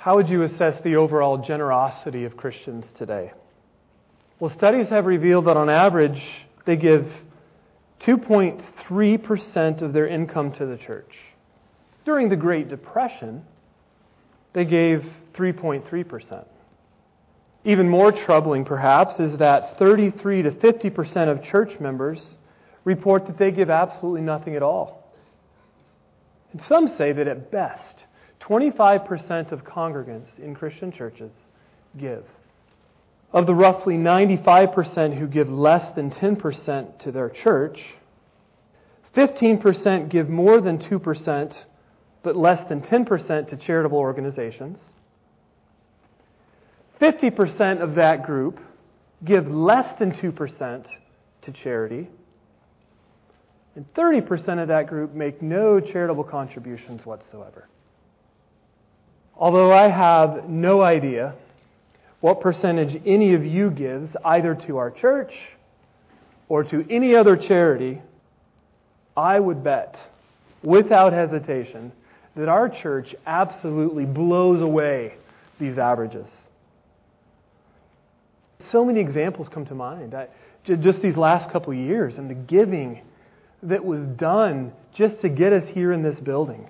How would you assess the overall generosity of Christians today? Well, studies have revealed that on average, they give 2.3% of their income to the church. During the Great Depression, they gave 3.3%. Even more troubling, perhaps, is that 33 to 50% of church members report that they give absolutely nothing at all. And some say that at best, 25% of congregants in Christian churches give. Of the roughly 95% who give less than 10% to their church, 15% give more than 2%, but less than 10% to charitable organizations. 50% of that group give less than 2% to charity. And 30% of that group make no charitable contributions whatsoever. Although I have no idea what percentage any of you gives either to our church or to any other charity, I would bet without hesitation that our church absolutely blows away these averages. So many examples come to mind. Just these last couple of years and the giving that was done just to get us here in this building.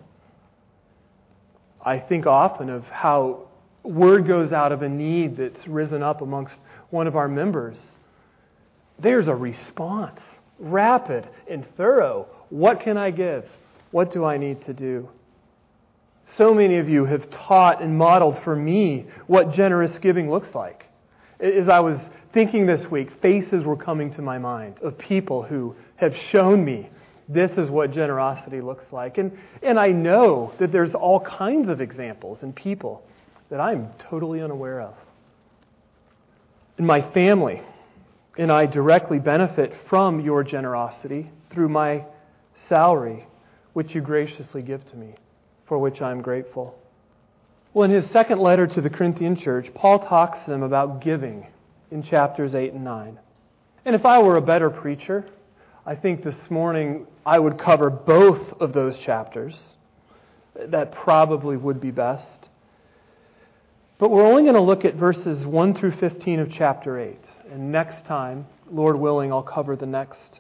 I think often of how word goes out of a need that's risen up amongst one of our members. There's a response, rapid and thorough. What can I give? What do I need to do? So many of you have taught and modeled for me what generous giving looks like. As I was thinking this week, faces were coming to my mind of people who have shown me this is what generosity looks like. And, and I know that there's all kinds of examples and people that I'm totally unaware of. And my family and I directly benefit from your generosity through my salary, which you graciously give to me, for which I'm grateful. Well, in his second letter to the Corinthian church, Paul talks to them about giving in chapters 8 and 9. And if I were a better preacher, I think this morning I would cover both of those chapters. That probably would be best. But we're only going to look at verses 1 through 15 of chapter 8. And next time, Lord willing, I'll cover the next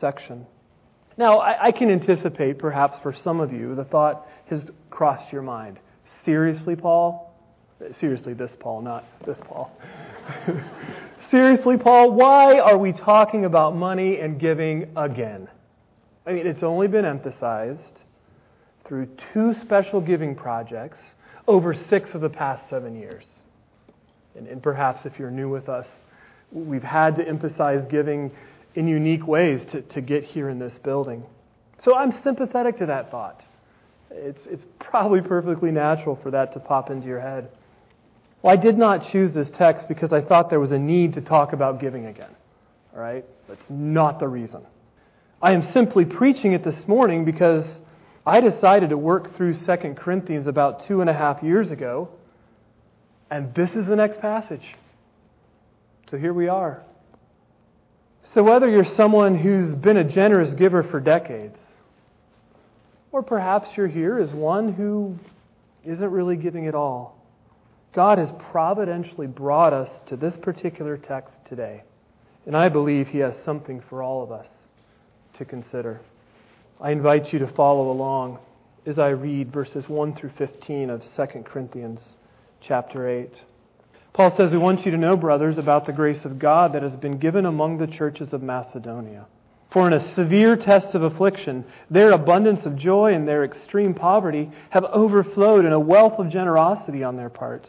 section. Now, I, I can anticipate, perhaps for some of you, the thought has crossed your mind. Seriously, Paul? Seriously, this Paul, not this Paul. Seriously, Paul, why are we talking about money and giving again? I mean, it's only been emphasized through two special giving projects over six of the past seven years. And, and, perhaps if you're new with us, we've had to emphasize giving in unique ways to, to get here in this building. So I'm sympathetic to that thought. It's, it's probably perfectly natural for that to pop into your head. Well, I did not choose this text because I thought there was a need to talk about giving again. All right? That's not the reason. I am simply preaching it this morning because I decided to work through 2 Corinthians about two and a half years ago, and this is the next passage. So here we are. So, whether you're someone who's been a generous giver for decades, or perhaps you're here as one who isn't really giving at all. God has providentially brought us to this particular text today. And I believe He has something for all of us to consider. I invite you to follow along as I read verses 1 through 15 of 2 Corinthians chapter 8. Paul says, We want you to know, brothers, about the grace of God that has been given among the churches of Macedonia. For in a severe test of affliction, their abundance of joy and their extreme poverty have overflowed in a wealth of generosity on their parts.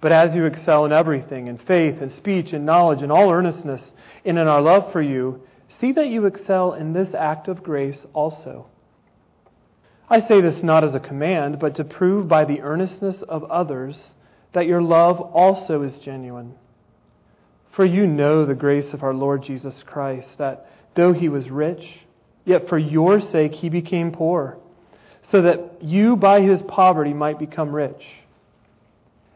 But as you excel in everything, in faith and speech and knowledge and all earnestness, and in our love for you, see that you excel in this act of grace also. I say this not as a command, but to prove by the earnestness of others that your love also is genuine. For you know the grace of our Lord Jesus Christ, that though he was rich, yet for your sake he became poor, so that you by his poverty might become rich.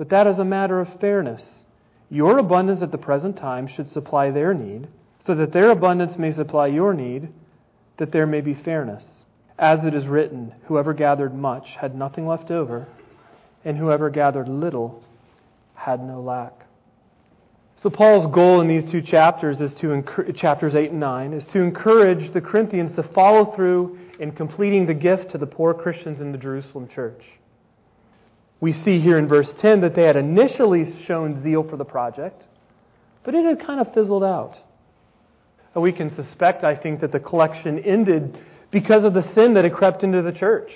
but that is a matter of fairness. Your abundance at the present time should supply their need, so that their abundance may supply your need, that there may be fairness. As it is written, whoever gathered much had nothing left over, and whoever gathered little had no lack. So Paul's goal in these two chapters is to chapters 8 and 9 is to encourage the Corinthians to follow through in completing the gift to the poor Christians in the Jerusalem church. We see here in verse 10 that they had initially shown zeal for the project, but it had kind of fizzled out. We can suspect, I think, that the collection ended because of the sin that had crept into the church.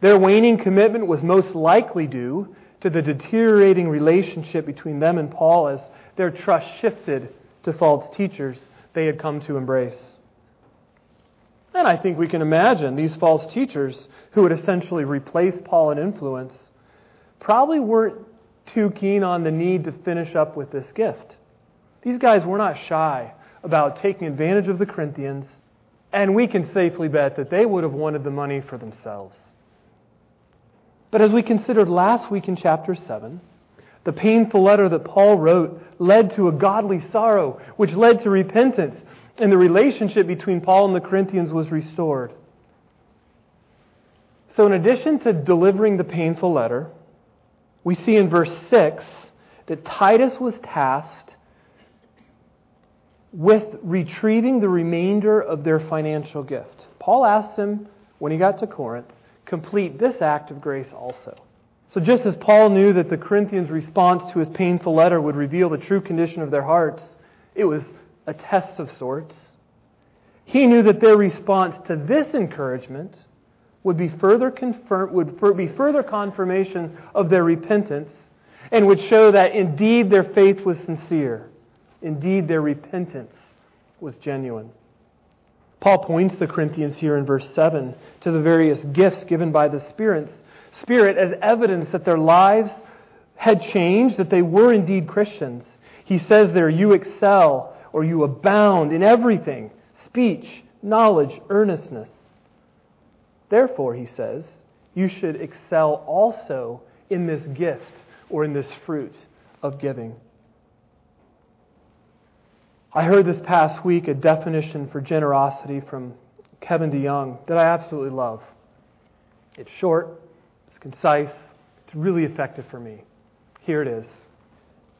Their waning commitment was most likely due to the deteriorating relationship between them and Paul as their trust shifted to false teachers they had come to embrace. And I think we can imagine these false teachers who would essentially replace Paul in influence probably weren't too keen on the need to finish up with this gift. These guys were not shy about taking advantage of the Corinthians and we can safely bet that they would have wanted the money for themselves. But as we considered last week in chapter 7, the painful letter that Paul wrote led to a godly sorrow, which led to repentance, and the relationship between Paul and the Corinthians was restored. So, in addition to delivering the painful letter, we see in verse 6 that Titus was tasked with retrieving the remainder of their financial gift. Paul asked him when he got to Corinth, complete this act of grace also. So, just as Paul knew that the Corinthians' response to his painful letter would reveal the true condition of their hearts, it was a test of sorts. He knew that their response to this encouragement would be further confirm, would be further confirmation of their repentance and would show that indeed their faith was sincere. Indeed, their repentance was genuine. Paul points the Corinthians here in verse 7 to the various gifts given by the Spirit, Spirit as evidence that their lives had changed, that they were indeed Christians. He says there, you excel or you abound in everything speech, knowledge, earnestness. Therefore, he says, you should excel also in this gift or in this fruit of giving. I heard this past week a definition for generosity from Kevin DeYoung that I absolutely love. It's short, it's concise, it's really effective for me. Here it is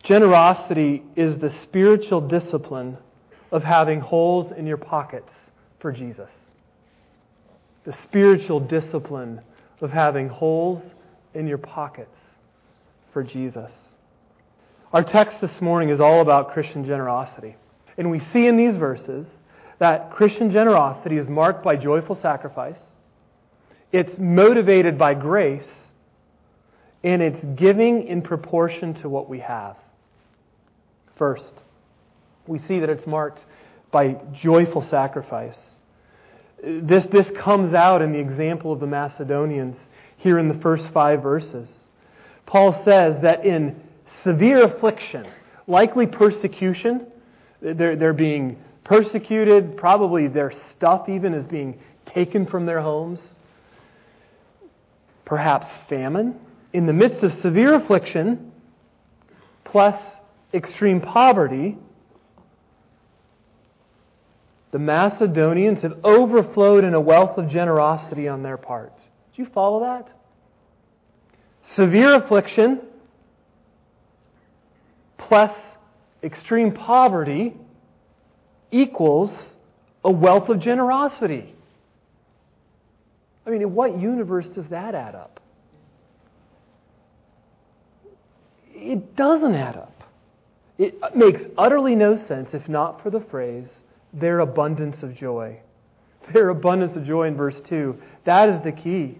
Generosity is the spiritual discipline of having holes in your pockets for Jesus. The spiritual discipline of having holes in your pockets for Jesus. Our text this morning is all about Christian generosity. And we see in these verses that Christian generosity is marked by joyful sacrifice, it's motivated by grace, and it's giving in proportion to what we have. First, we see that it's marked by joyful sacrifice. This, this comes out in the example of the Macedonians here in the first five verses. Paul says that in severe affliction, likely persecution, they're, they're being persecuted. Probably their stuff even is being taken from their homes. Perhaps famine. In the midst of severe affliction, plus extreme poverty, the Macedonians have overflowed in a wealth of generosity on their part. Do you follow that? Severe affliction, plus extreme poverty equals a wealth of generosity. I mean, in what universe does that add up? it doesn't add up. It makes utterly no sense if not for the phrase, their abundance of joy. Their abundance of joy in verse 2. That is the key.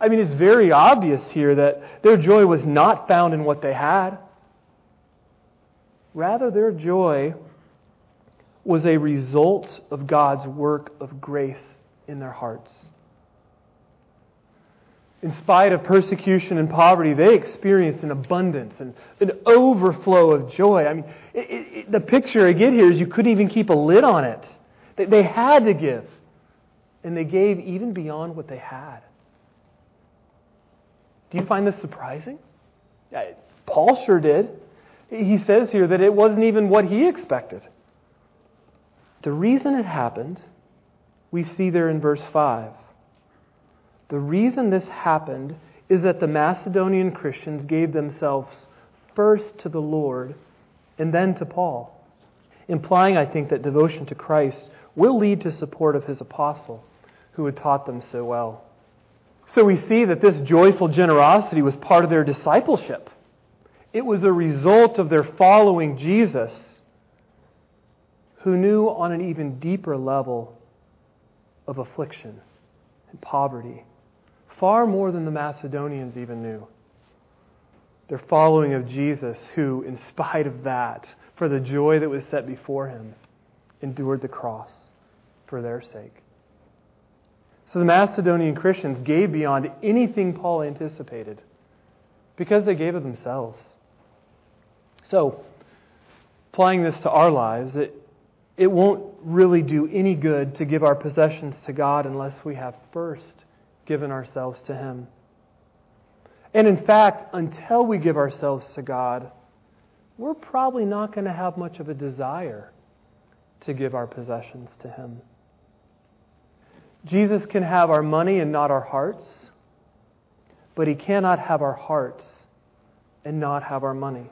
I mean, it's very obvious here that their joy was not found in what they had. Rather, their joy was a result of God's work of grace in their hearts. In spite of persecution and poverty, they experienced an abundance and an overflow of joy. I mean, it, it, the picture I get here is you couldn't even keep a lid on it. They, they had to give. And they gave even beyond what they had. Do you find this surprising? Paul sure did. He says here that it wasn't even what he expected. The reason it happened, we see there in verse 5. The reason this happened is that the Macedonian Christians gave themselves first to the Lord and then to Paul, implying, I think, that devotion to Christ will lead to support of his apostle, who had taught them so well. So we see that this joyful generosity was part of their discipleship. It was a result of their following Jesus who knew on an even deeper level of affliction and poverty, far more than the Macedonians even knew. Their following of Jesus, who, in spite of that, for the joy that was set before him, endured the cross for their sake. So the Macedonian Christians gave beyond anything Paul anticipated because they gave of themselves. So, applying this to our lives, it, it won't really do any good to give our possessions to God unless we have first given ourselves to Him. And in fact, until we give ourselves to God, we're probably not going to have much of a desire to give our possessions to Him. Jesus can have our money and not our hearts, but He cannot have our hearts and not have our money.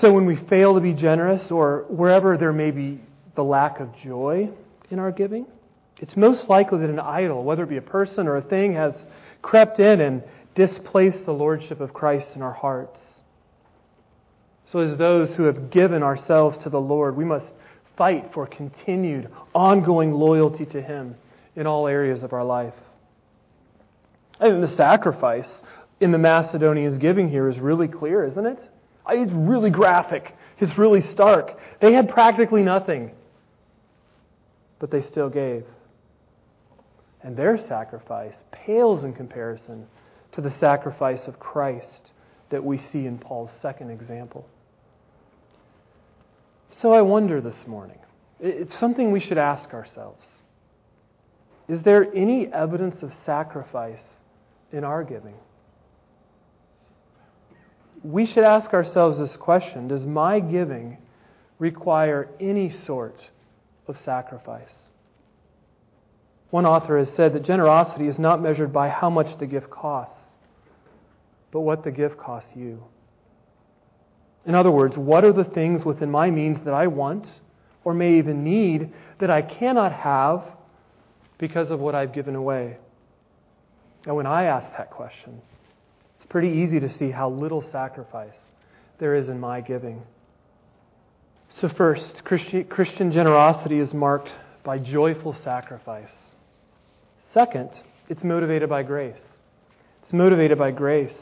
So when we fail to be generous or wherever there may be the lack of joy in our giving, it's most likely that an idol, whether it be a person or a thing, has crept in and displaced the lordship of Christ in our hearts. So, as those who have given ourselves to the Lord, we must fight for continued, ongoing loyalty to Him in all areas of our life. And the sacrifice in the Macedonians' giving here is really clear, isn't it? It's really graphic. It's really stark. They had practically nothing, but they still gave. And their sacrifice pales in comparison to the sacrifice of Christ that we see in Paul's second example. So I wonder this morning, it's something we should ask ourselves. Is there any evidence of sacrifice in our giving? we should ask ourselves this question Does my giving require any sort of sacrifice? One author has said that generosity is not measured by how much the gift costs, but what the gift costs you. In other words, what are the things within my means that I want or may even need that I cannot have because of what I've given away? And when I ask that question, it's pretty easy to see how little sacrifice there is in my giving. So, first, Christian generosity is marked by joyful sacrifice. Second, it's motivated by grace. It's motivated by grace.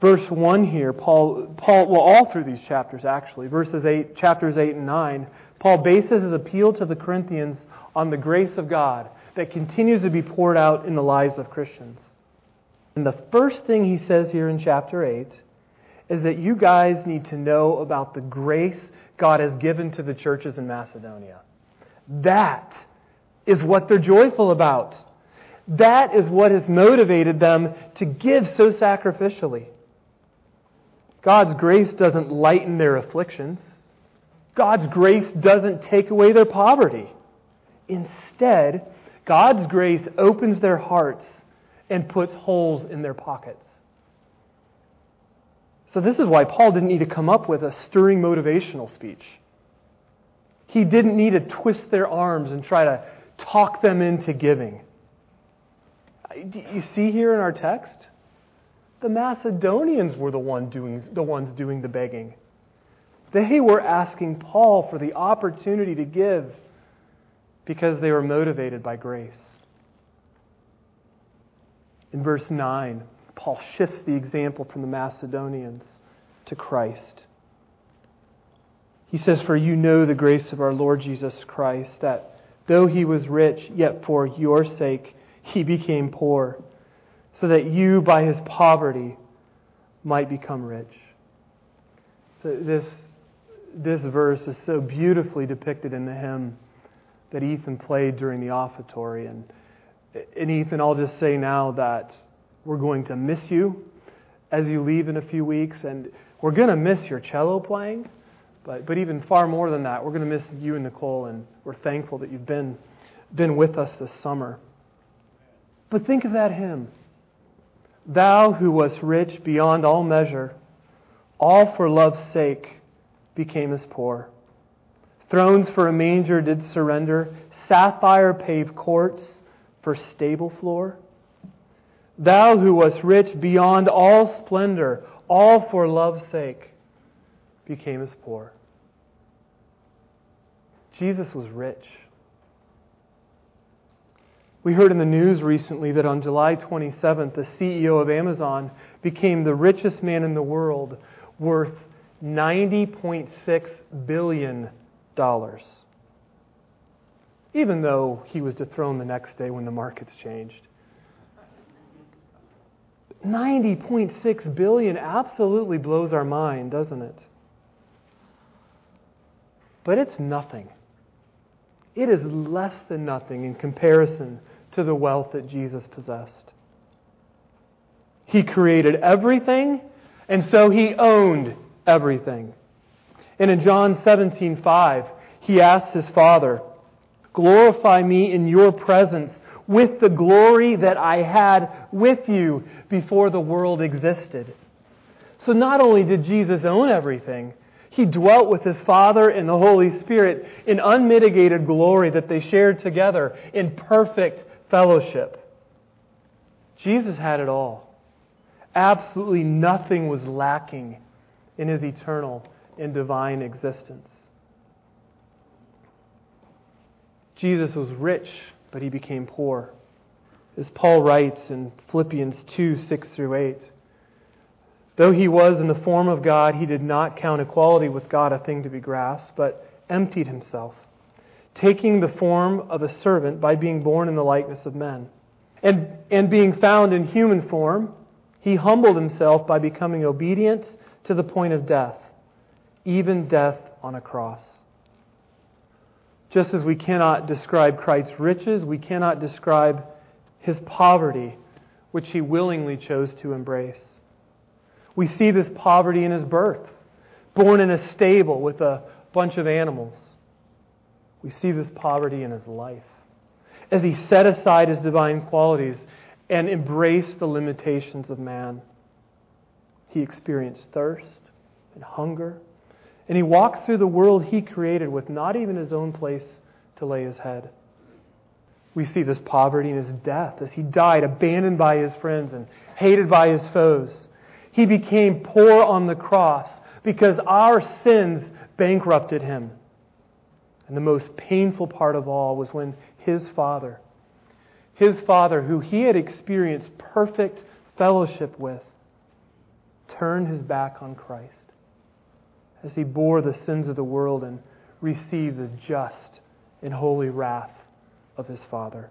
Verse 1 here, Paul, Paul, well, all through these chapters actually, verses 8, chapters 8 and 9, Paul bases his appeal to the Corinthians on the grace of God that continues to be poured out in the lives of Christians. And the first thing he says here in chapter 8 is that you guys need to know about the grace God has given to the churches in Macedonia. That is what they're joyful about. That is what has motivated them to give so sacrificially. God's grace doesn't lighten their afflictions. God's grace doesn't take away their poverty. Instead, God's grace opens their hearts and puts holes in their pockets. So, this is why Paul didn't need to come up with a stirring motivational speech. He didn't need to twist their arms and try to talk them into giving. You see here in our text, The Macedonians were the, one doing, the ones doing the begging. They were asking Paul for the opportunity to give because they were motivated by grace. In verse 9, Paul shifts the example from the Macedonians to Christ. He says, For you know the grace of our Lord Jesus Christ, that though he was rich, yet for your sake he became poor, so that you by his poverty might become rich. So this, this verse is so beautifully depicted in the hymn that Ethan played during the offertory. And, and Ethan, I'll just say now that we're going to miss you as you leave in a few weeks, and we're going to miss your cello playing. But, but even far more than that, we're going to miss you and Nicole, and we're thankful that you've been, been with us this summer. But think of that hymn. Thou who wast rich beyond all measure, all for love's sake became as poor. Thrones for a manger did surrender, sapphire paved courts for stable floor. Thou who wast rich beyond all splendor, all for love's sake became as poor. Jesus was rich. We heard in the news recently that on July 27th, the CEO of Amazon became the richest man in the world, worth $90.6 billion. Even though he was dethroned the next day when the markets changed. 90.6 billion absolutely blows our mind, doesn't it? But it's nothing. It is less than nothing in comparison to the wealth that Jesus possessed. He created everything, and so he owned everything. And in John 17:5, he asks his Father, "Glorify me in your presence with the glory that I had with you before the world existed." So not only did Jesus own everything, he dwelt with his Father and the Holy Spirit in unmitigated glory that they shared together in perfect fellowship. Jesus had it all. Absolutely nothing was lacking in his eternal and divine existence. Jesus was rich, but he became poor. As Paul writes in Philippians 2 6 through 8. Though he was in the form of God, he did not count equality with God a thing to be grasped, but emptied himself taking the form of a servant by being born in the likeness of men. And, and being found in human form, he humbled himself by becoming obedient to the point of death, even death on a cross. Just as we cannot describe Christ's riches, we cannot describe his poverty, which he willingly chose to embrace. We see this poverty in his birth, born in a stable with a bunch of animals. We see this poverty in his life as he set aside his divine qualities and embraced the limitations of man. He experienced thirst and hunger, and he walked through the world he created with not even his own place to lay his head. We see this poverty in his death as he died, abandoned by his friends and hated by his foes. He became poor on the cross because our sins bankrupted him. And the most painful part of all was when his father, his father, who he had experienced perfect fellowship with, turned his back on Christ as he bore the sins of the world and received the just and holy wrath of his Father.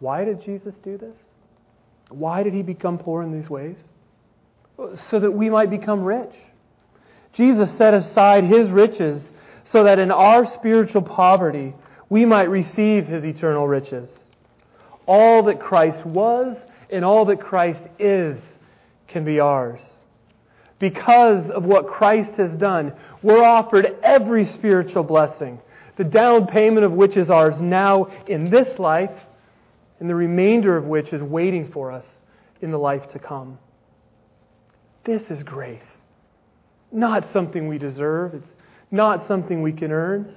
Why did Jesus do this? Why did he become poor in these ways? So that we might become rich. Jesus set aside his riches so that in our spiritual poverty we might receive his eternal riches. All that Christ was and all that Christ is can be ours. Because of what Christ has done, we're offered every spiritual blessing, the down payment of which is ours now in this life, and the remainder of which is waiting for us in the life to come. This is grace. Not something we deserve. It's not something we can earn.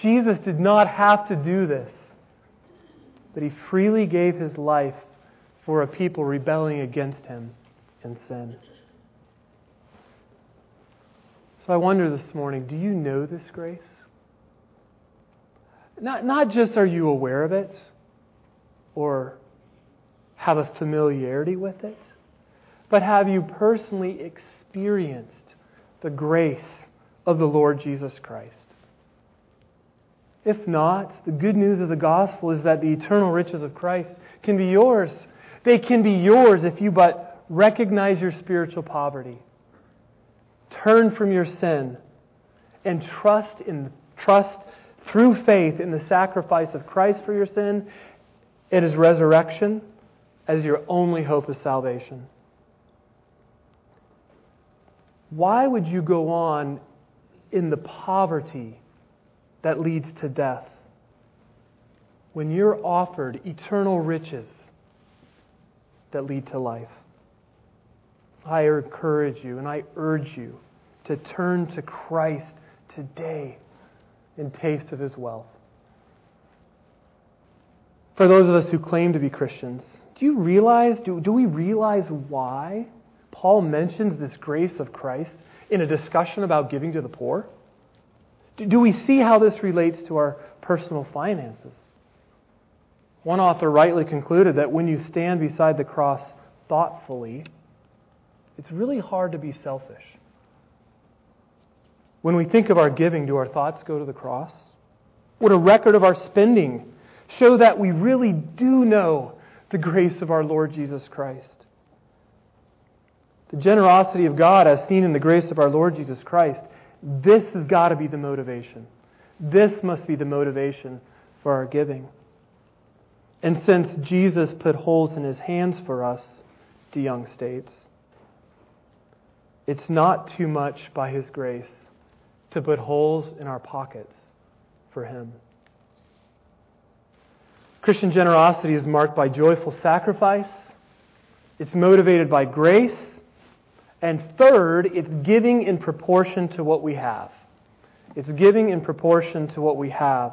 Jesus did not have to do this, but he freely gave his life for a people rebelling against him in sin. So I wonder this morning do you know this grace? Not, not just are you aware of it or have a familiarity with it, but have you personally experienced the grace of the Lord Jesus Christ? If not, the good news of the gospel is that the eternal riches of Christ can be yours. They can be yours if you but recognize your spiritual poverty, turn from your sin, and trust in trust through faith in the sacrifice of Christ for your sin and his resurrection as your only hope of salvation. Why would you go on in the poverty that leads to death when you're offered eternal riches that lead to life? I encourage you and I urge you to turn to Christ today and taste of his wealth. For those of us who claim to be Christians, do you realize, do, do we realize why Paul mentions this grace of Christ in a discussion about giving to the poor? Do, do we see how this relates to our personal finances? One author rightly concluded that when you stand beside the cross thoughtfully, it's really hard to be selfish. When we think of our giving, do our thoughts go to the cross? Would a record of our spending show that we really do know the grace of our Lord Jesus Christ? The generosity of God, as seen in the grace of our Lord Jesus Christ, this has got to be the motivation. This must be the motivation for our giving. And since Jesus put holes in his hands for us, DeYoung states, it's not too much by his grace to put holes in our pockets for Him. Christian generosity is marked by joyful sacrifice, it's motivated by grace, and third, it's giving in proportion to what we have. It's giving in proportion to what we have.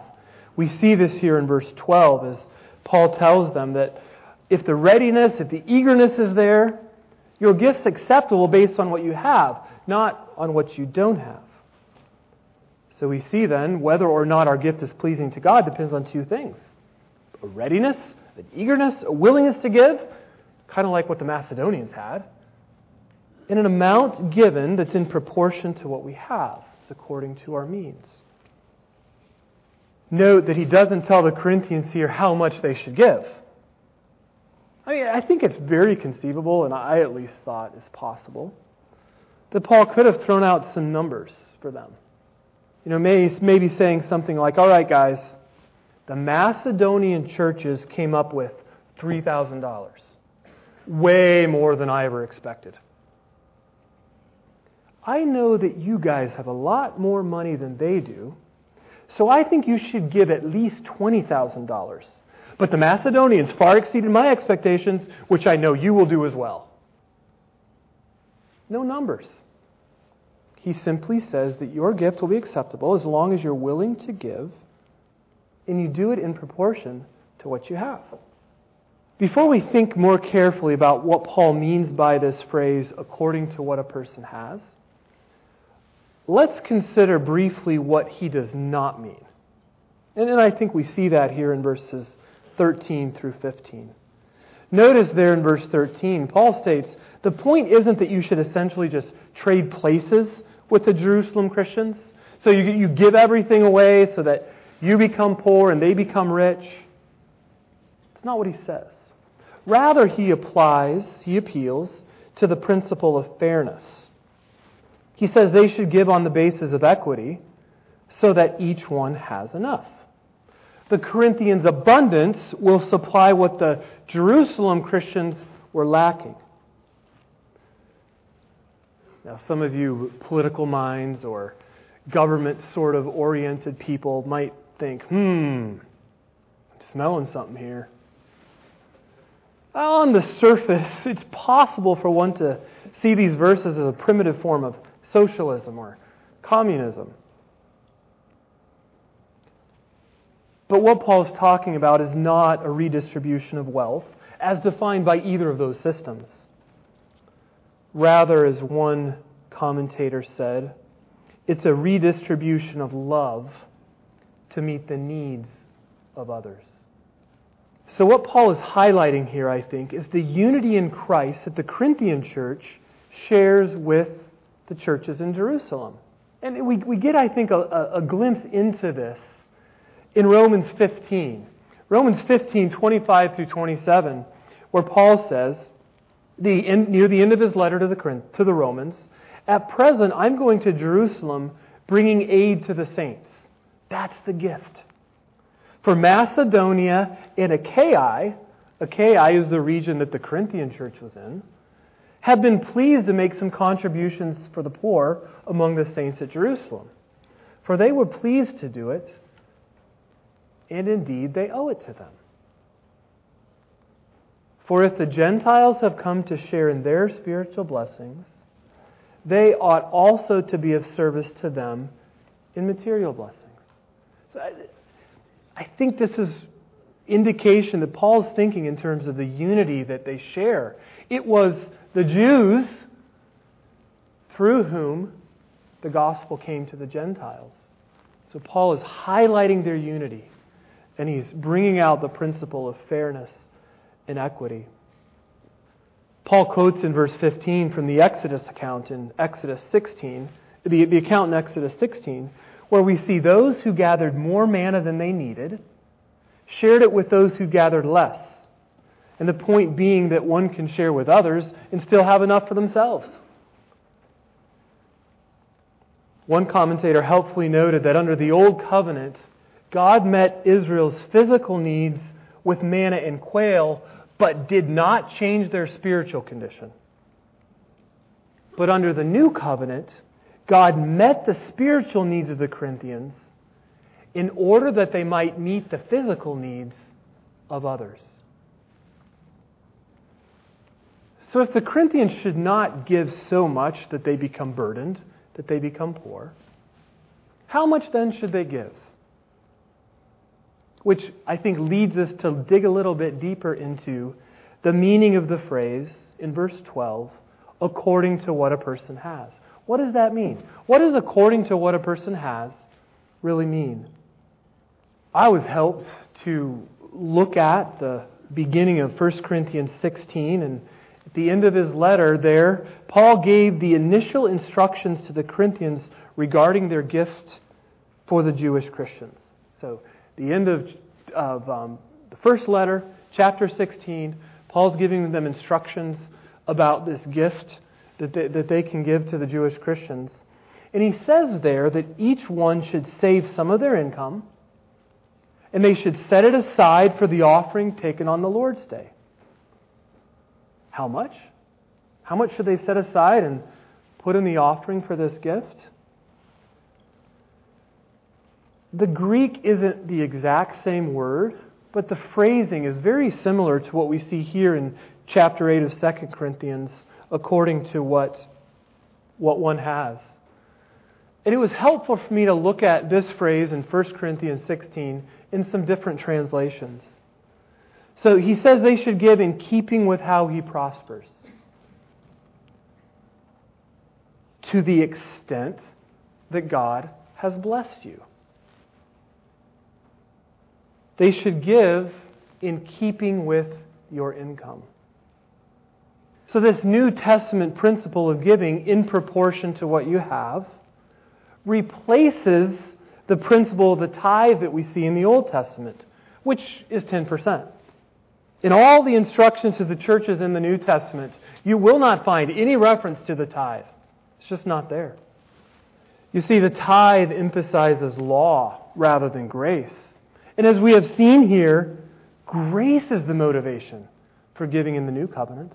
We see this here in verse 12 as Paul tells them that if the readiness, if the eagerness is there, your gift's acceptable based on what you have, not on what you don't have. So we see then whether or not our gift is pleasing to God depends on two things a readiness, an eagerness, a willingness to give, kind of like what the Macedonians had, and an amount given that's in proportion to what we have. It's according to our means. Note that he doesn't tell the Corinthians here how much they should give. I mean, I think it's very conceivable, and I at least thought is possible, that Paul could have thrown out some numbers for them you know, maybe, maybe saying something like, all right, guys, the Macedonian churches came up with $3,000. Way more than I ever expected. I know that you guys have a lot more money than they do, so I think you should give at least $20,000. But the Macedonians far exceeded my expectations, which I know you will do as well. No numbers. He simply says that your gift will be acceptable as long as you're willing to give and you do it in proportion to what you have. Before we think more carefully about what Paul means by this phrase, according to what a person has, let's consider briefly what he does not mean. And I think we see that here in verses 13 through 15. Notice there in verse 13, Paul states the point isn't that you should essentially just trade places with the Jerusalem Christians. So you, you give everything away so that you become poor and they become rich. It's not what he says. Rather, he applies, he appeals to the principle of fairness. He says they should give on the basis of equity so that each one has enough. The Corinthians' abundance will supply what the Jerusalem Christians were lacking. Now, some of you political minds or government sort of oriented people might think, hmm, I'm smelling something here. On the surface, it's possible for one to see these verses as a primitive form of socialism or communism. But what Paul is talking about is not a redistribution of wealth, as defined by either of those systems. Rather, as one commentator said, it's a redistribution of love to meet the needs of others. So, what Paul is highlighting here, I think, is the unity in Christ that the Corinthian church shares with the churches in Jerusalem. And we, we get, I think, a, a glimpse into this in Romans 15. Romans 15, 25 through 27, where Paul says, the, near the end of his letter to the, to the Romans, At present, I'm going to Jerusalem bringing aid to the saints. That's the gift. For Macedonia and Achaia, Achaia is the region that the Corinthian church was in, have been pleased to make some contributions for the poor among the saints at Jerusalem. For they were pleased to do it, and indeed they owe it to them. For if the Gentiles have come to share in their spiritual blessings, they ought also to be of service to them in material blessings. So I, I think this is indication that Paul's thinking in terms of the unity that they share. It was the Jews through whom the gospel came to the Gentiles. So Paul is highlighting their unity and he's bringing out the principle of fairness and equity. Paul quotes in verse 15 from the Exodus account in Exodus 16, the, the account in Exodus 16, where we see those who gathered more manna than they needed shared it with those who gathered less. And the point being that one can share with others and still have enough for themselves. One commentator helpfully noted that under the Old Covenant, God met Israel's physical needs with manna and quail, but did not change their spiritual condition. But under the New Covenant, God met the spiritual needs of the Corinthians in order that they might meet the physical needs of others. So, if the Corinthians should not give so much that they become burdened, that they become poor, how much then should they give? Which I think leads us to dig a little bit deeper into the meaning of the phrase in verse 12, according to what a person has. What does that mean? What does according to what a person has really mean? I was helped to look at the beginning of 1 Corinthians 16 and at the end of his letter there, Paul gave the initial instructions to the Corinthians regarding their gift for the Jewish Christians. So, the end of, of um, the first letter, chapter 16, Paul's giving them instructions about this gift that they, that they can give to the Jewish Christians. And he says there that each one should save some of their income and they should set it aside for the offering taken on the Lord's day. How much? How much should they set aside and put in the offering for this gift? The Greek isn't the exact same word, but the phrasing is very similar to what we see here in chapter 8 of 2 Corinthians, according to what, what one has. And it was helpful for me to look at this phrase in 1 Corinthians 16 in some different translations. So he says they should give in keeping with how he prospers. To the extent that God has blessed you. They should give in keeping with your income. So, this New Testament principle of giving in proportion to what you have replaces the principle of the tithe that we see in the Old Testament, which is 10%. In all the instructions to the churches in the New Testament, you will not find any reference to the tithe. It's just not there. You see, the tithe emphasizes law rather than grace. And as we have seen here, grace is the motivation for giving in the new covenant.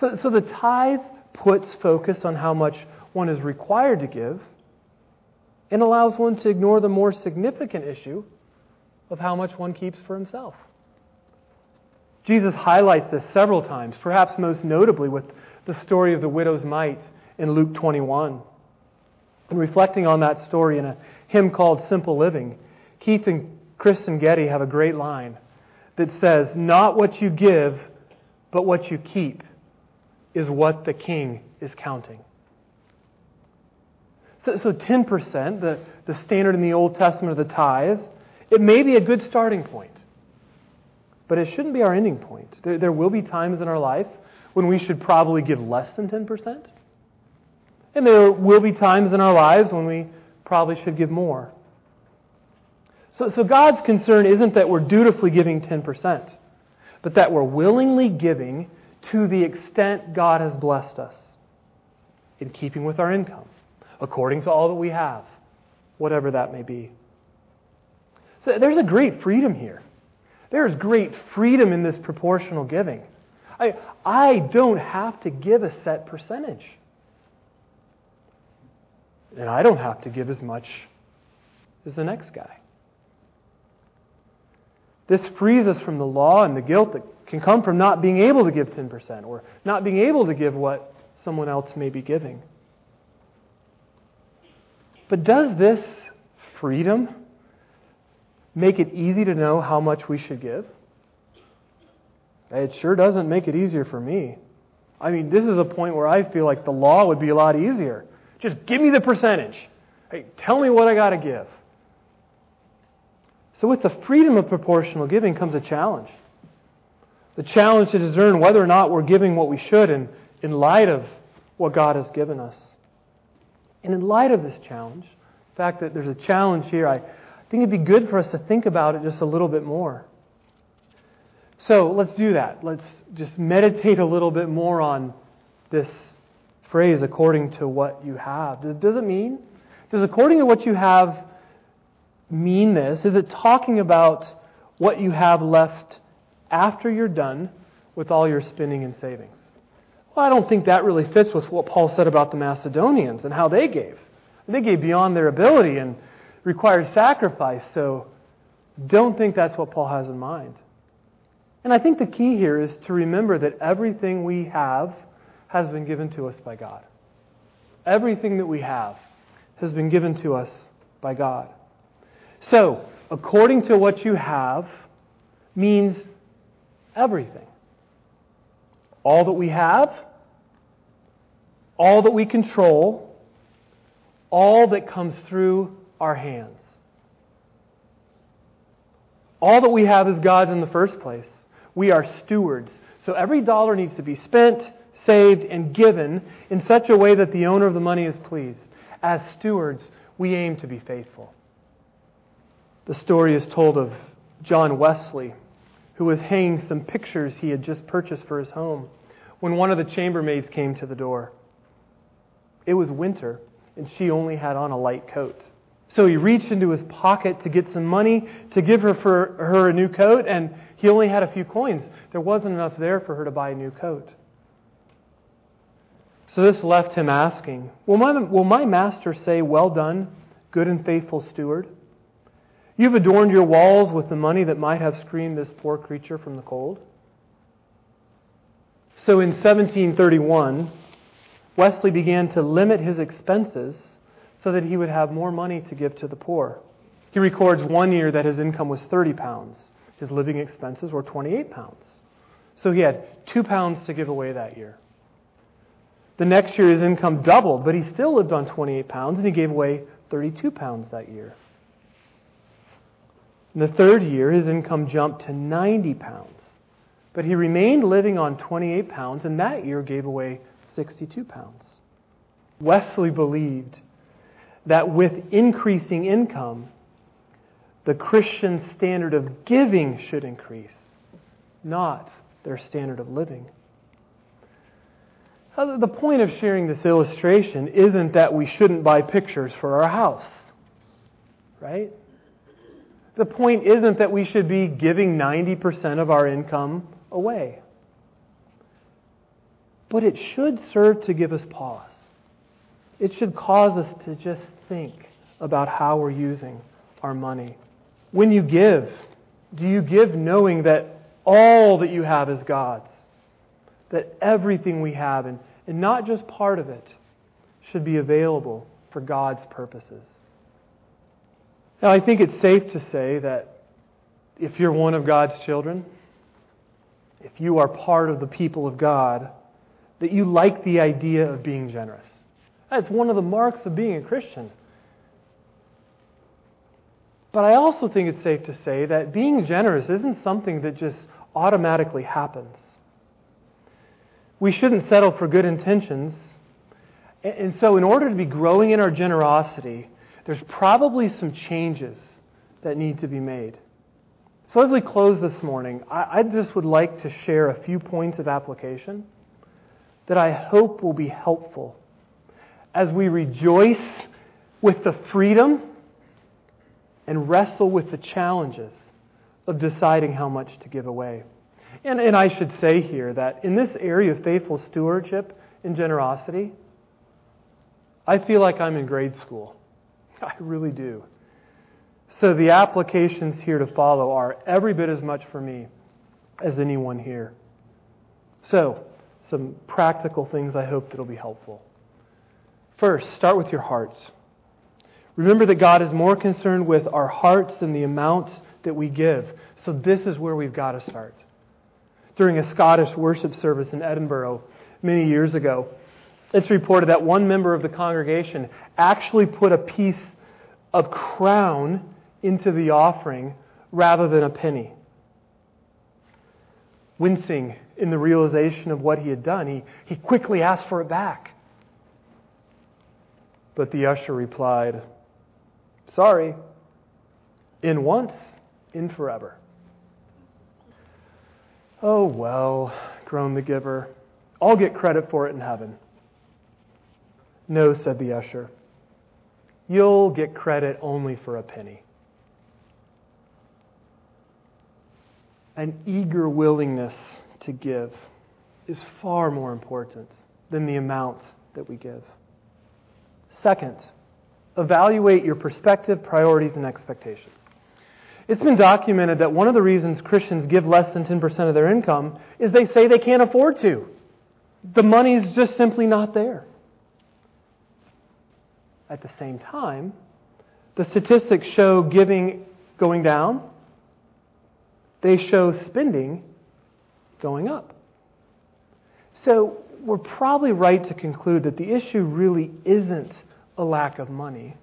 So, so the tithe puts focus on how much one is required to give and allows one to ignore the more significant issue of how much one keeps for himself. Jesus highlights this several times, perhaps most notably with the story of the widow's mite in Luke 21. And reflecting on that story in a hymn called Simple Living, Keith and Kristen Getty have a great line that says, not what you give, but what you keep, is what the king is counting. So, so 10%, the, the standard in the Old Testament of the tithe, it may be a good starting point, but it shouldn't be our ending point. There, there will be times in our life when we should probably give less than 10%. And there will be times in our lives when we probably should give more. So, so God's concern isn't that we're dutifully giving 10%, but that we're willingly giving to the extent God has blessed us in keeping with our income, according to all that we have, whatever that may be. So there's a great freedom here. There's great freedom in this proportional giving. I, I don't have to give a set percentage. And I don't have to give as much as the next guy. This frees us from the law and the guilt that can come from not being able to give 10% or not being able to give what someone else may be giving. But does this freedom make it easy to know how much we should give? It sure doesn't make it easier for me. I mean, this is a point where I feel like the law would be a lot easier. Just give me the percentage. Hey, tell me what I got to give. So, with the freedom of proportional giving comes a challenge. The challenge to discern whether or not we're giving what we should in, in light of what God has given us. And in light of this challenge, the fact that there's a challenge here, I think it'd be good for us to think about it just a little bit more. So let's do that. Let's just meditate a little bit more on this phrase, according to what you have. Does it mean? Does according to what you have mean this? Is it talking about what you have left after you're done with all your spending and saving? Well, I don't think that really fits with what Paul said about the Macedonians and how they gave. They gave beyond their ability and required sacrifice, so don't think that's what Paul has in mind. And I think the key here is to remember that everything we have has been given to us by God. Everything that we have has been given to us by God. So, according to what you have means everything. All that we have, all that we control, all that comes through our hands. All that we have is God's in the first place. We are stewards. So every dollar needs to be spent, saved, and given in such a way that the owner of the money is pleased. As stewards, we aim to be faithful. The story is told of John Wesley, who was hanging some pictures he had just purchased for his home when one of the chambermaids came to the door. It was winter, and she only had on a light coat. So he reached into his pocket to get some money to give her for her a new coat, and he only had a few coins. There wasn't enough there for her to buy a new coat. So this left him asking, Will my, will my master say, Well done, good and faithful steward? You've adorned your walls with the money that might have screened this poor creature from the cold. So in 1731, Wesley began to limit his expenses so that he would have more money to give to the poor. He records one year that his income was 30 pounds. His living expenses were 28 pounds. So he had two pounds to give away that year. The next year, his income doubled, but he still lived on 28 pounds, and he gave away 32 pounds that year. In the third year, his income jumped to 90 pounds, but he remained living on 28 pounds, and that year gave away 62 pounds. Wesley believed that with increasing income, the Christian standard of giving should increase, not their standard of living. The point of sharing this illustration isn't that we shouldn't buy pictures for our house, right? The point isn't that we should be giving 90% of our income away. But it should serve to give us pause. It should cause us to just think about how we're using our money. When you give, do you give knowing that all that you have is God's? That everything we have, and, and not just part of it, should be available for God's purposes. Now, I think it's safe to say that if you're one of God's children, if you are part of the people of God, that you like the idea of being generous. That's one of the marks of being a Christian. But I also think it's safe to say that being generous isn't something that just automatically happens. We shouldn't settle for good intentions. And so, in order to be growing in our generosity, there's probably some changes that need to be made. So, as we close this morning, I just would like to share a few points of application that I hope will be helpful as we rejoice with the freedom and wrestle with the challenges of deciding how much to give away. And, and I should say here that in this area of faithful stewardship and generosity, I feel like I'm in grade school. I really do. So the applications here to follow are every bit as much for me as anyone here. So, some practical things I hope that'll be helpful. First, start with your hearts. Remember that God is more concerned with our hearts than the amounts that we give. So this is where we've got to start. During a Scottish worship service in Edinburgh many years ago, it's reported that one member of the congregation actually put a piece of crown into the offering rather than a penny. Wincing in the realization of what he had done, he, he quickly asked for it back. But the usher replied, Sorry, in once, in forever. Oh, well, groaned the giver. I'll get credit for it in heaven. No, said the usher. You'll get credit only for a penny. An eager willingness to give is far more important than the amounts that we give. Second, evaluate your perspective, priorities, and expectations. It's been documented that one of the reasons Christians give less than 10% of their income is they say they can't afford to. The money's just simply not there. At the same time, the statistics show giving going down, they show spending going up. So we're probably right to conclude that the issue really isn't a lack of money.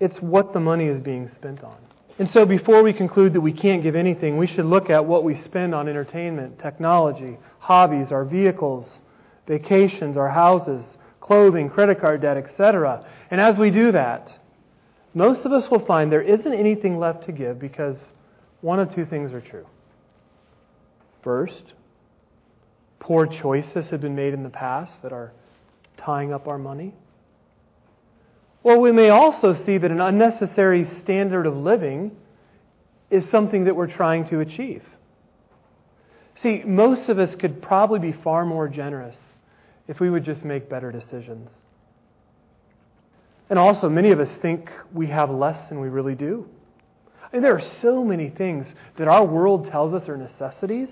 It's what the money is being spent on. And so, before we conclude that we can't give anything, we should look at what we spend on entertainment, technology, hobbies, our vehicles, vacations, our houses, clothing, credit card debt, etc. And as we do that, most of us will find there isn't anything left to give because one of two things are true. First, poor choices have been made in the past that are tying up our money. Or we may also see that an unnecessary standard of living is something that we're trying to achieve. See, most of us could probably be far more generous if we would just make better decisions. And also, many of us think we have less than we really do. I mean, there are so many things that our world tells us are necessities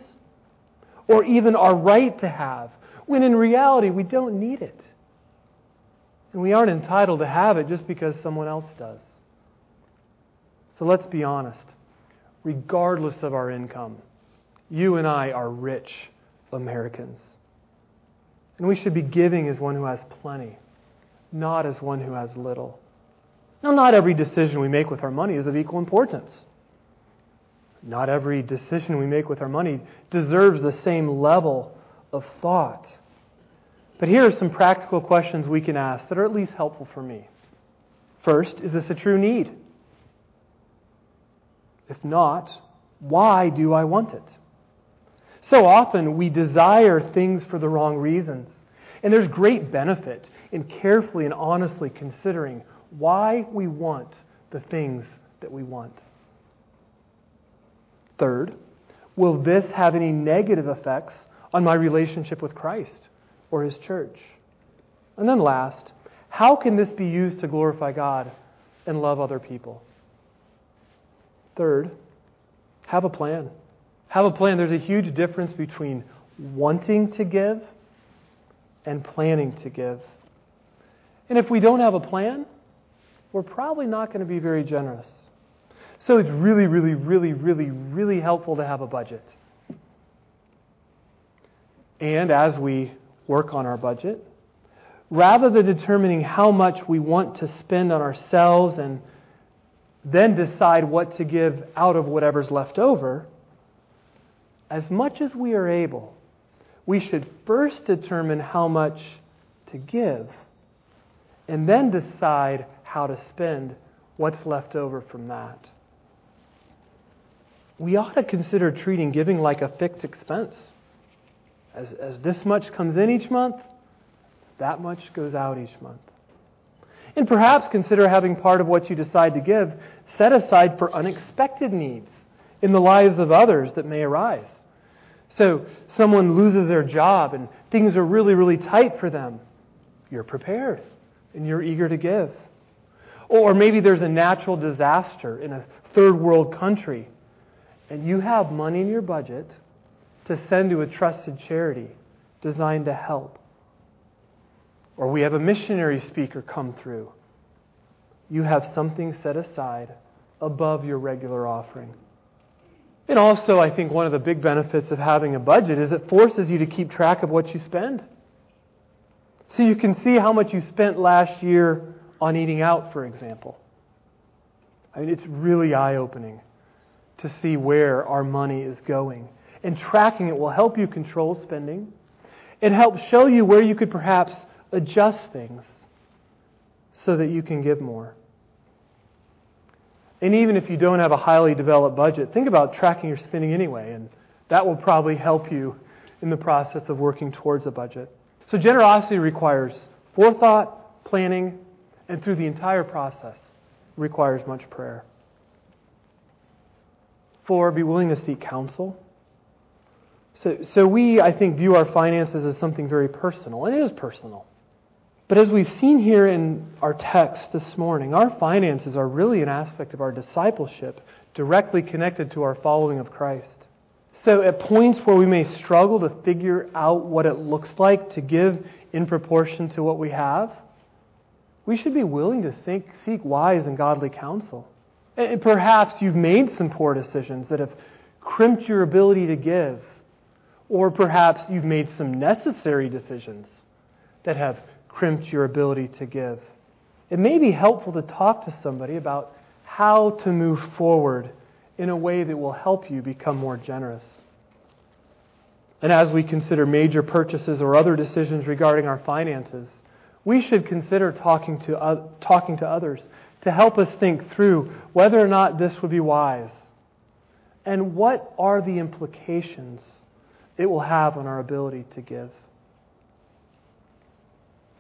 or even our right to have, when in reality we don't need it. And we aren't entitled to have it just because someone else does. So let's be honest. Regardless of our income, you and I are rich Americans. And we should be giving as one who has plenty, not as one who has little. Now, not every decision we make with our money is of equal importance. Not every decision we make with our money deserves the same level of thought. But here are some practical questions we can ask that are at least helpful for me. First, is this a true need? If not, why do I want it? So often we desire things for the wrong reasons. And there's great benefit in carefully and honestly considering why we want the things that we want. Third, will this have any negative effects on my relationship with Christ? or his church? And then last, how can this be used to glorify God and love other people? Third, have a plan. Have a plan. There's a huge difference between wanting to give and planning to give. And if we don't have a plan, we're probably not going to be very generous. So it's really, really, really, really, really helpful to have a budget. And as we work on our budget, rather than determining how much we want to spend on ourselves and then decide what to give out of whatever's left over, as much as we are able, we should first determine how much to give and then decide how to spend what's left over from that. We ought to consider treating giving like a fixed expense. As, as this much comes in each month, that much goes out each month. And perhaps consider having part of what you decide to give set aside for unexpected needs in the lives of others that may arise. So, someone loses their job and things are really, really tight for them. You're prepared and you're eager to give. Or maybe there's a natural disaster in a third world country and you have money in your budget to send to a trusted charity designed to help. Or we have a missionary speaker come through. You have something set aside above your regular offering. And also, I think one of the big benefits of having a budget is it forces you to keep track of what you spend. So you can see how much you spent last year on eating out, for example. I mean, it's really eye opening to see where our money is going. And tracking it will help you control spending. It helps show you where you could perhaps adjust things so that you can give more. And even if you don't have a highly developed budget, think about tracking your spending anyway, and that will probably help you in the process of working towards a budget. So generosity requires forethought, planning, and through the entire process requires much prayer. Four, be willing to seek counsel. So, so we, I think, view our finances as something very personal, and it is personal. But as we've seen here in our text this morning, our finances are really an aspect of our discipleship directly connected to our following of Christ. So, at points where we may struggle to figure out what it looks like to give in proportion to what we have, we should be willing to think, seek wise and godly counsel. And perhaps you've made some poor decisions that have crimped your ability to give, or perhaps you've made some necessary decisions that have crimped your ability to give. It may be helpful to talk to somebody about how to move forward in a way that will help you become more generous. And as we consider major purchases or other decisions regarding our finances, we should consider talking to, uh, talking to others to help us think through whether or not this would be wise and what are the implications it will have on our ability to give.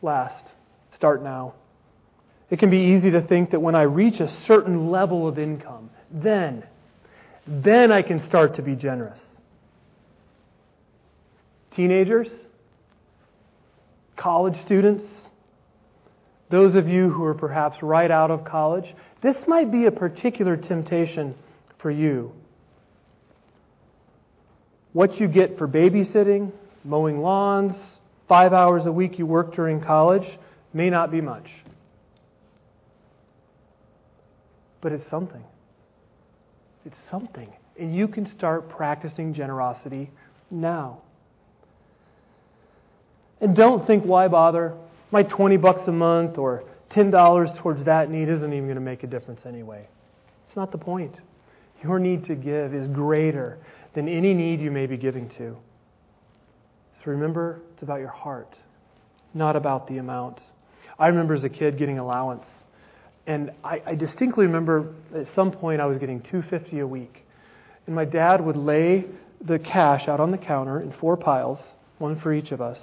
Last, start now. It can be easy to think that when I reach a certain level of income, then, then I can start to be generous. Teenagers, college students, those of you who are perhaps right out of college, this might be a particular temptation for you. What you get for babysitting, mowing lawns, five hours a week you work during college may not be much. But it's something. It's something. And you can start practicing generosity now. And don't think, why bother? My 20 bucks a month or $10 towards that need isn't even going to make a difference anyway. It's not the point. Your need to give is greater than any need you may be giving to. So remember, it's about your heart, not about the amount. I remember as a kid getting allowance, and I, I distinctly remember at some point I was getting 250 a week, and my dad would lay the cash out on the counter in four piles, one for each of us,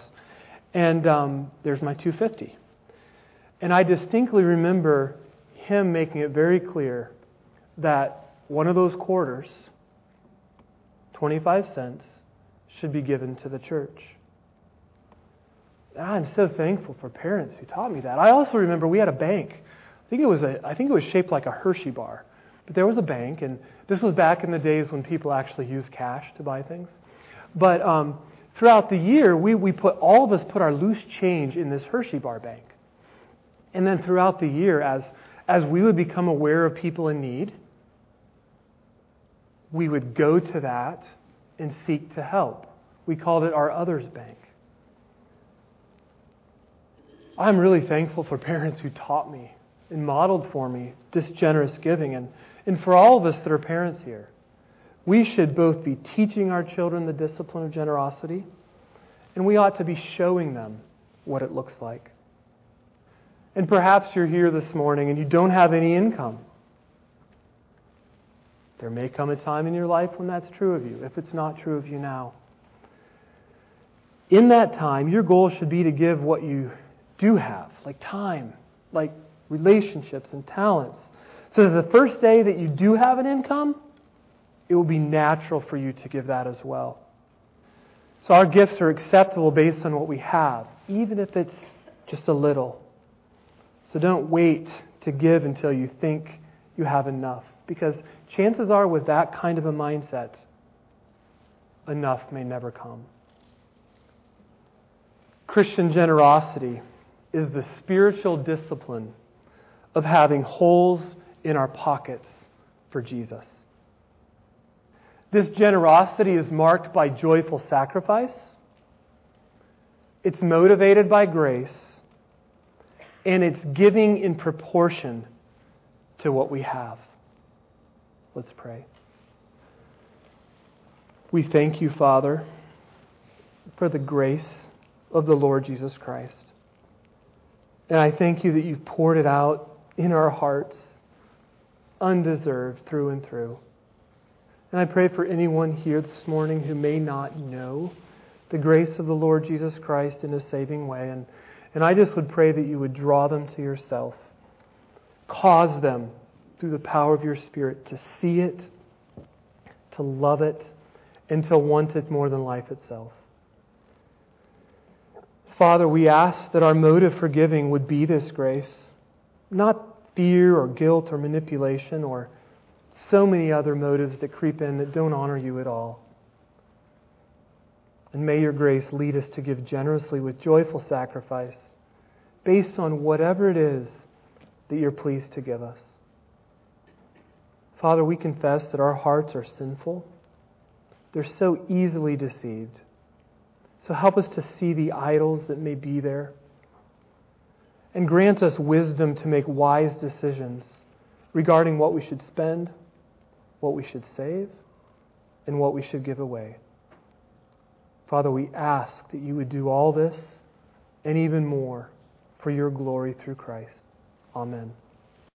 and um, there's my 250. And I distinctly remember him making it very clear that one of those quarters, 25 cents, should be given to the church. I'm so thankful for parents who taught me that. I also remember we had a bank. I think it was a I think it was shaped like a Hershey bar. But there was a bank and this was back in the days when people actually used cash to buy things. But um, throughout the year, we, we put all of us put our loose change in this Hershey bar bank. And then throughout the year, as as we would become aware of people in need, we would go to that and seek to help. We called it our others bank. I'm really thankful for parents who taught me and modeled for me this generous giving, and, and for all of us that are parents here. We should both be teaching our children the discipline of generosity, and we ought to be showing them what it looks like. And perhaps you're here this morning and you don't have any income. There may come a time in your life when that's true of you, if it's not true of you now. In that time, your goal should be to give what you do have, like time, like relationships and talents. So that the first day that you do have an income, it will be natural for you to give that as well. So our gifts are acceptable based on what we have, even if it's just a little. So don't wait to give until you think you have enough. Because chances are, with that kind of a mindset, enough may never come. Christian generosity is the spiritual discipline of having holes in our pockets for Jesus. This generosity is marked by joyful sacrifice. It's motivated by grace. And it's giving in proportion to what we have. Let's pray. We thank you, Father, for the grace of the Lord Jesus Christ. And I thank you that you've poured it out in our hearts, undeserved through and through. And I pray for anyone here this morning who may not know the grace of the Lord Jesus Christ in a saving way. And, and I just would pray that you would draw them to yourself. Cause them, through the power of your Spirit, to see it, to love it, and to want it more than life itself. Father, we ask that our motive for giving would be this grace, not fear or guilt or manipulation or so many other motives that creep in that don't honor you at all. And may your grace lead us to give generously with joyful sacrifice based on whatever it is that you're pleased to give us. Father, we confess that our hearts are sinful. They're so easily deceived. So help us to see the idols that may be there. And grant us wisdom to make wise decisions regarding what we should spend, what we should save, and what we should give away. Father, we ask that you would do all this and even more for your glory through Christ. Amen.